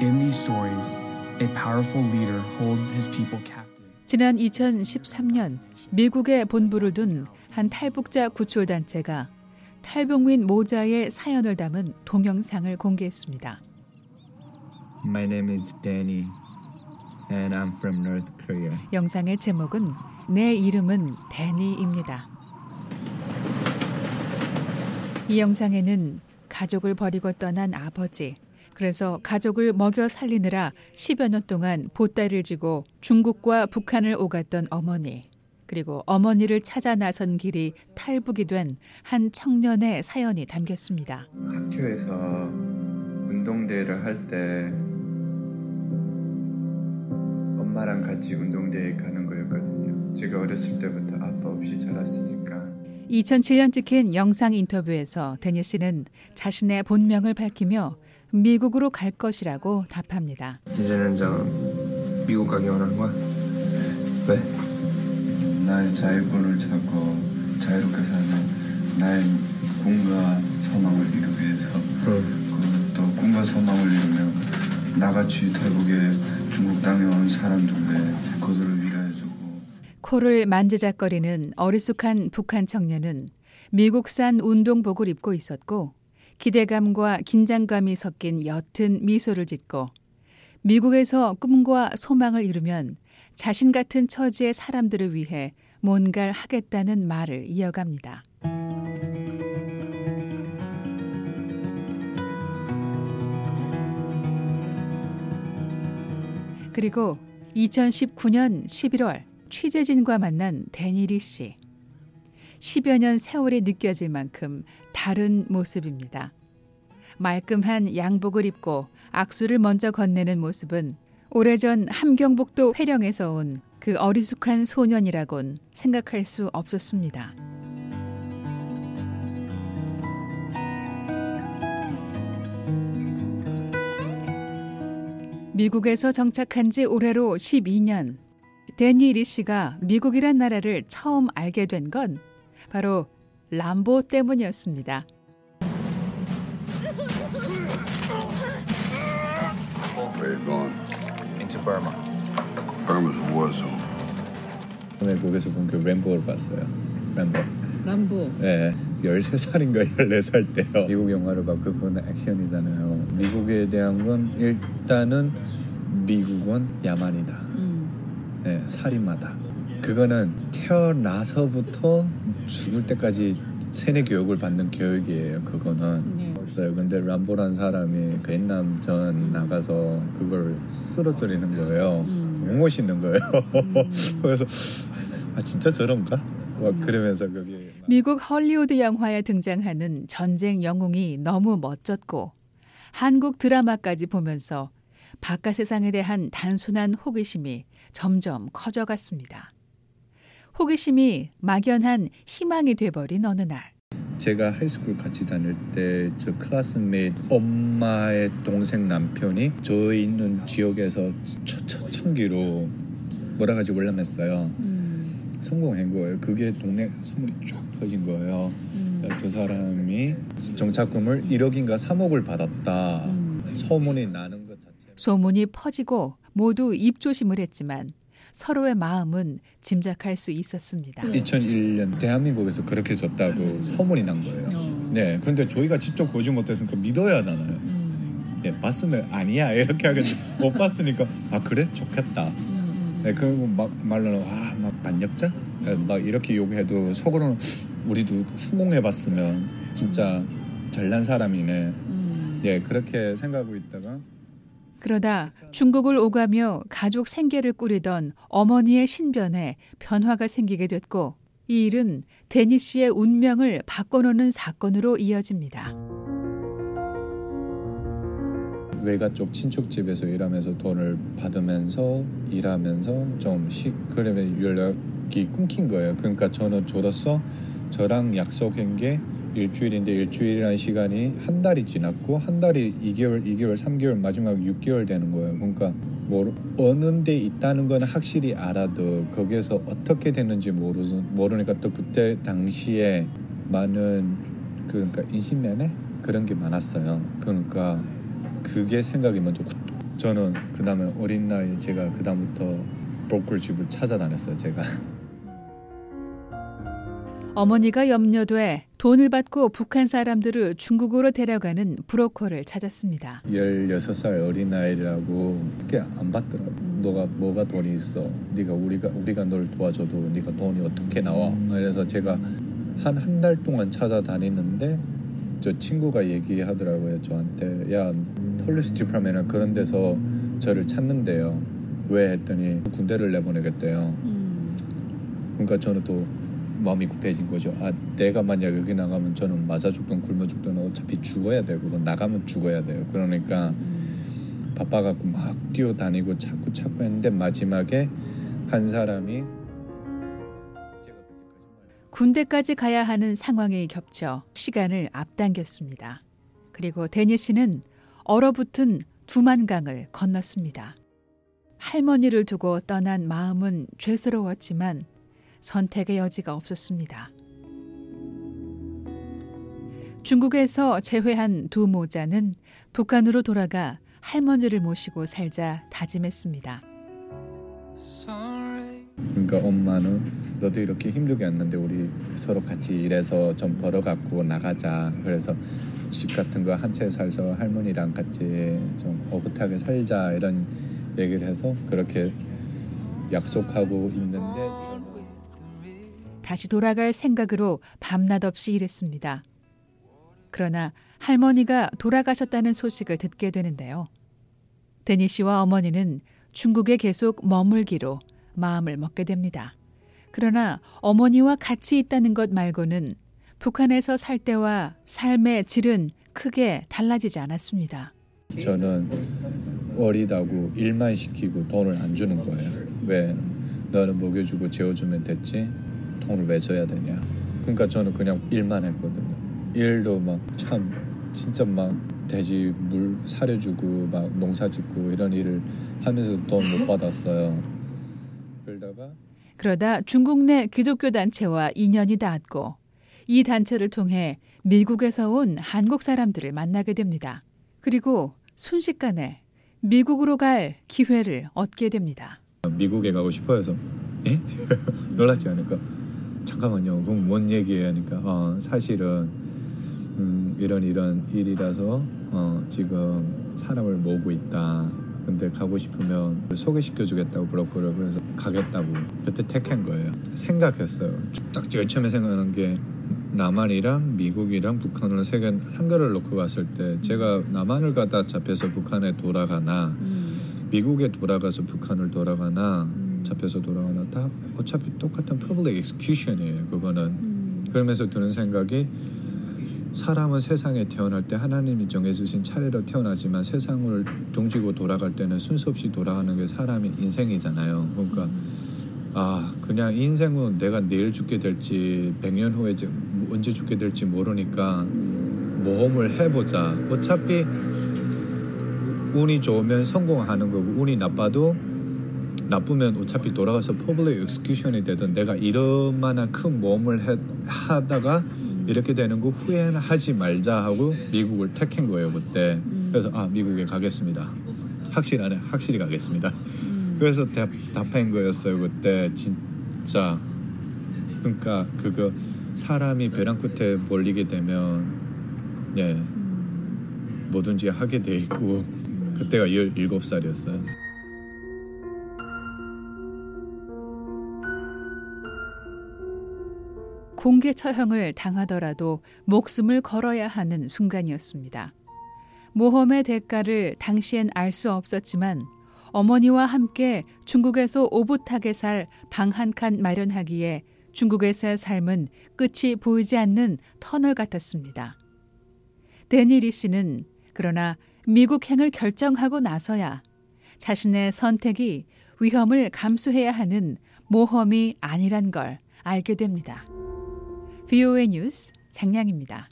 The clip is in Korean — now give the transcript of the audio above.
In these stories, a powerful leader holds his people captive. 지난 2013년 미국에 본부를 둔 한 탈북자 구출 단체가 탈북민 모자의 사연을 담은 동영상을 공개했습니다. My name is Danny, and I'm from North Korea. 영상의 제목은 내 이름은 데니입니다. 이 영상에는 가족을 버리고 떠난 아버지, 그래서 가족을 먹여 살리느라 10여 년 동안 보따리를 지고 중국과 북한을 오갔던 어머니, 그리고 어머니를 찾아 나선 길이 탈북이 된 한 청년의 사연이 담겼습니다. 학교에서 운동대회를 할 때 엄마랑 같이 운동대회 가는 거였거든요. 제가 어렸을 때부터 아빠 없이 자랐으니까 2007년 찍힌 영상 인터뷰에서 데니 씨는 자신의 본명을 밝히며 미국으로 갈 것이라고 답합니다. 이제는 저 미국 가기 원하는 거야? 왜? 나의 자유권을 찾고 자유롭게 사는 나의 꿈과 소망을 이루기 위해서 그리고 또 꿈과 소망을 이루며 나같이 탈북에 중국 땅에 온 사람들의 그들을 위로해주고 코를 만지작거리는 어리숙한 북한 청년은 미국산 운동복을 입고 있었고 기대감과 긴장감이 섞인 옅은 미소를 짓고 미국에서 꿈과 소망을 이루면 자신 같은 처지의 사람들을 위해 뭔가를 하겠다는 말을 이어갑니다. 그리고 2019년 11월 취재진과 만난 데니리 씨. 10여 년 세월이 느껴질 만큼 다른 모습입니다. 말끔한 양복을 입고 악수를 먼저 건네는 모습은 오래전 함경북도 회령에서 온 그 어리숙한 소년이라곤 생각할 수 없었습니다. 미국에서 정착한 지 올해로 12년. 데니 리 씨가 미국이란 나라를 처음 알게 된 건 바로 람보 때문이었습니다. 외국에서 본 그 램보를 봤어요. 램보. 람보. 네. 13살인가 14살 때요. 미국 영화를 봐. 그거는 액션이잖아요. 미국에 대한 건 일단은 미국은 야만이다. 음. 네, 살인마다. 그거는 태어나서부터 죽을 때까지 세뇌 교육을 받는 교육이에요. 그거는. 네. 없어요. 근데 람보란 사람이 베트남 전 나가서 그걸 쓰러뜨리는 거예요. 음. 멋있는 거예요. 그래서 아 진짜 저런가? 막 그러면서 그게 막 미국 헐리우드 영화에 등장하는 전쟁 영웅이 너무 멋졌고 한국 드라마까지 보면서 바깥 세상에 대한 단순한 호기심이 점점 커져갔습니다. 호기심이 막연한 희망이 돼버린 어느 날. 제가 high school 같이 다닐 때 저 classmate 엄마의 동생 남편이 저 있는 지역에서 초창기로 몰아가지고 올라갔어요. 음, 성공한 거예요. 그게 동네 소문이 쫙 퍼진 거예요. 음, 저 사람이 정착금을 1억인가 3억을 받았다. 음. 소문이 나는 것 자체. 소문이 퍼지고 모두 입조심을 했지만 서로의 마음은 짐작할 수 있었습니다. 2001년 대한민국에서 그렇게 졌다고 소문이 난 거예요. 네, 근데 저희가 직접 보지 못했으니까 믿어야 하잖아요. 음, 예, 봤으면 아니야 이렇게 하겠는데 못 봤으니까 아 그래 좋겠다. 음, 네, 그리고 막 말로는 아막 반역자 네, 막 이렇게 욕해도 속으로는 우리도 성공해봤으면 진짜 잘난 사람이네. 음. 예, 그렇게 생각하고 있다가 그러다 중국을 오가며 가족 생계를 꾸리던 어머니의 신변에 변화가 생기게 됐고 이 일은 데니 씨의 운명을 바꿔놓는 사건으로 이어집니다. 외가 쪽 친척 집에서 일하면서 돈을 받으면서 일하면서 좀씩 그러면 연락이 끊긴 거예요. 그러니까 저는 저로서 저랑 약속한 게 일주일인데 일주일이라는 시간이 한 달이 지났고 한 달이 2개월, 2개월, 3개월 마지막 6개월 되는 거예요. 그러니까 뭐 어느 데 있다는 건 확실히 알아도 거기에서 어떻게 됐는지 모르, 모르니까 또 그때 당시에 많은 그러니까 인신매매 그런 게 많았어요. 그러니까 그게 생각이 먼저 저는 그 다음에 어린 나이 제가 그 다음부터 브로커 집을 찾아다녔어요. 제가 어머니가 염려돼 돈을 받고 북한 사람들을 중국으로 데려가는 브로커를 찾았습니다. 16살 어린 나이라고 그게 안 받더라고. 너가 뭐가 돈이 있어? 네가 우리가 우리가 널 도와줘도 네가 돈이 어떻게 나와? 그래서 제가 한 한 달 동안 찾아다니는데 저 친구가 얘기하더라고요 저한테 야 police department 그런 데서 저를 찾는데요. 왜 했더니 군대를 내보내겠대요. 그러니까 저는 또 마음이 급해진 거죠. 아 내가 만약 여기 나가면 저는 맞아 죽든 굶어 죽든 어차피 죽어야. 그건 나가면 죽어야 돼요. 그러니까 바빠갖고 막 뛰어다니고 찾고 찾고 했는데 마지막에 한 사람이 군대까지 가야 하는 상황이 겹쳐 시간을 앞당겼습니다. 그리고 데니 씨는 얼어붙은 두만강을 건넜습니다. 할머니를 두고 떠난 마음은 죄스러웠지만 선택의 여지가 없었습니다. 중국에서 재회한 두 모자는 북한으로 돌아가 할머니를 모시고 살자 다짐했습니다. 그러니까 엄마는 너도 이렇게 힘들게 했는데 우리 서로 같이 일해서 좀 벌어갖고 나가자. 그래서 집 같은 거 한 채 살서 할머니랑 같이 좀 오붓하게 살자 이런 얘기를 해서 그렇게 약속하고 있는데 다시 돌아갈 생각으로 밤낮 없이 일했습니다. 그러나 할머니가 돌아가셨다는 소식을 듣게 되는데요. 데니 씨와 어머니는 중국에 계속 머물기로 마음을 먹게 됩니다. 그러나 어머니와 같이 있다는 것 말고는 북한에서 살 때와 삶의 질은 크게 달라지지 않았습니다. 저는 어리다고 일만 시키고 돈을 안 주는 거예요. 왜 너는 먹여주고 재워주면 됐지 돈을 왜 줘야 되냐. 그러니까 저는 그냥 일만 했거든요. 일도 막 참 진짜 막 돼지 물 사려주고 막 농사 짓고 이런 일을 하면서 돈 못 받았어요. 그러다가 그러다 중국 내 기독교 단체와 인연이 닿았고 이 단체를 통해 미국에서 온 한국 사람들을 만나게 됩니다. 그리고 순식간에 미국으로 갈 기회를 얻게 됩니다. 미국에 가고 싶어 해서 예? 놀랐지 않을까? 잠깐만요. 그럼 뭔 얘기해야 하니까 어, 사실은 음, 이런 이런 일이라서 어, 지금 사람을 모으고 있다. 근데 가고 싶으면 소개시켜 주겠다고 브로커를 그래서 가겠다고 그때 택한 거예요. 생각했어요. 딱 제일 처음에 생각하는 게 남한이랑 미국이랑 북한을 세계 한글을 놓고 봤을 때 제가 남한을 가다 잡혀서 북한에 돌아가나 미국에 돌아가서 북한을 돌아가나 잡혀서 돌아가나 다 어차피 똑같은 public execution이에요. 그거는 그러면서 드는 생각이 사람은 세상에 태어날 때 하나님이 정해주신 차례로 태어나지만 세상을 등지고 돌아갈 때는 순서 없이 돌아가는 게 사람의 인생이잖아요. 그러니까 아 그냥 인생은 내가 내일 죽게 될지 100년 후에 이제 언제 죽게 될지 모르니까 모험을 해보자. 어차피 운이 좋으면 성공하는 거고 운이 나빠도 나쁘면 어차피 돌아가서 public execution이 되든 내가 이런 만한 큰 해, 하다가 이렇게 되는 거 후회는 하지 말자 하고 미국을 택한 거예요 그때. 그래서 아 미국에 가겠습니다. 확실하네 확실히 가겠습니다. 그래서 답, 답한 거였어요 그때. 진짜. 그러니까 그거 사람이 벼랑 끝에 몰리게 되면 예 뭐든지 하게 돼 있고 그때가 17살이었어요 공개 처형을 당하더라도 목숨을 걸어야 하는 순간이었습니다. 모험의 대가를 당시엔 알 수 없었지만 어머니와 함께 중국에서 오붓하게 살 방 한 칸 마련하기에 중국에서의 삶은 끝이 보이지 않는 터널 같았습니다. 데니리 씨는 그러나 미국행을 결정하고 나서야 자신의 선택이 위험을 감수해야 하는 모험이 아니란 걸 알게 됩니다. VOA 뉴스 장량입니다.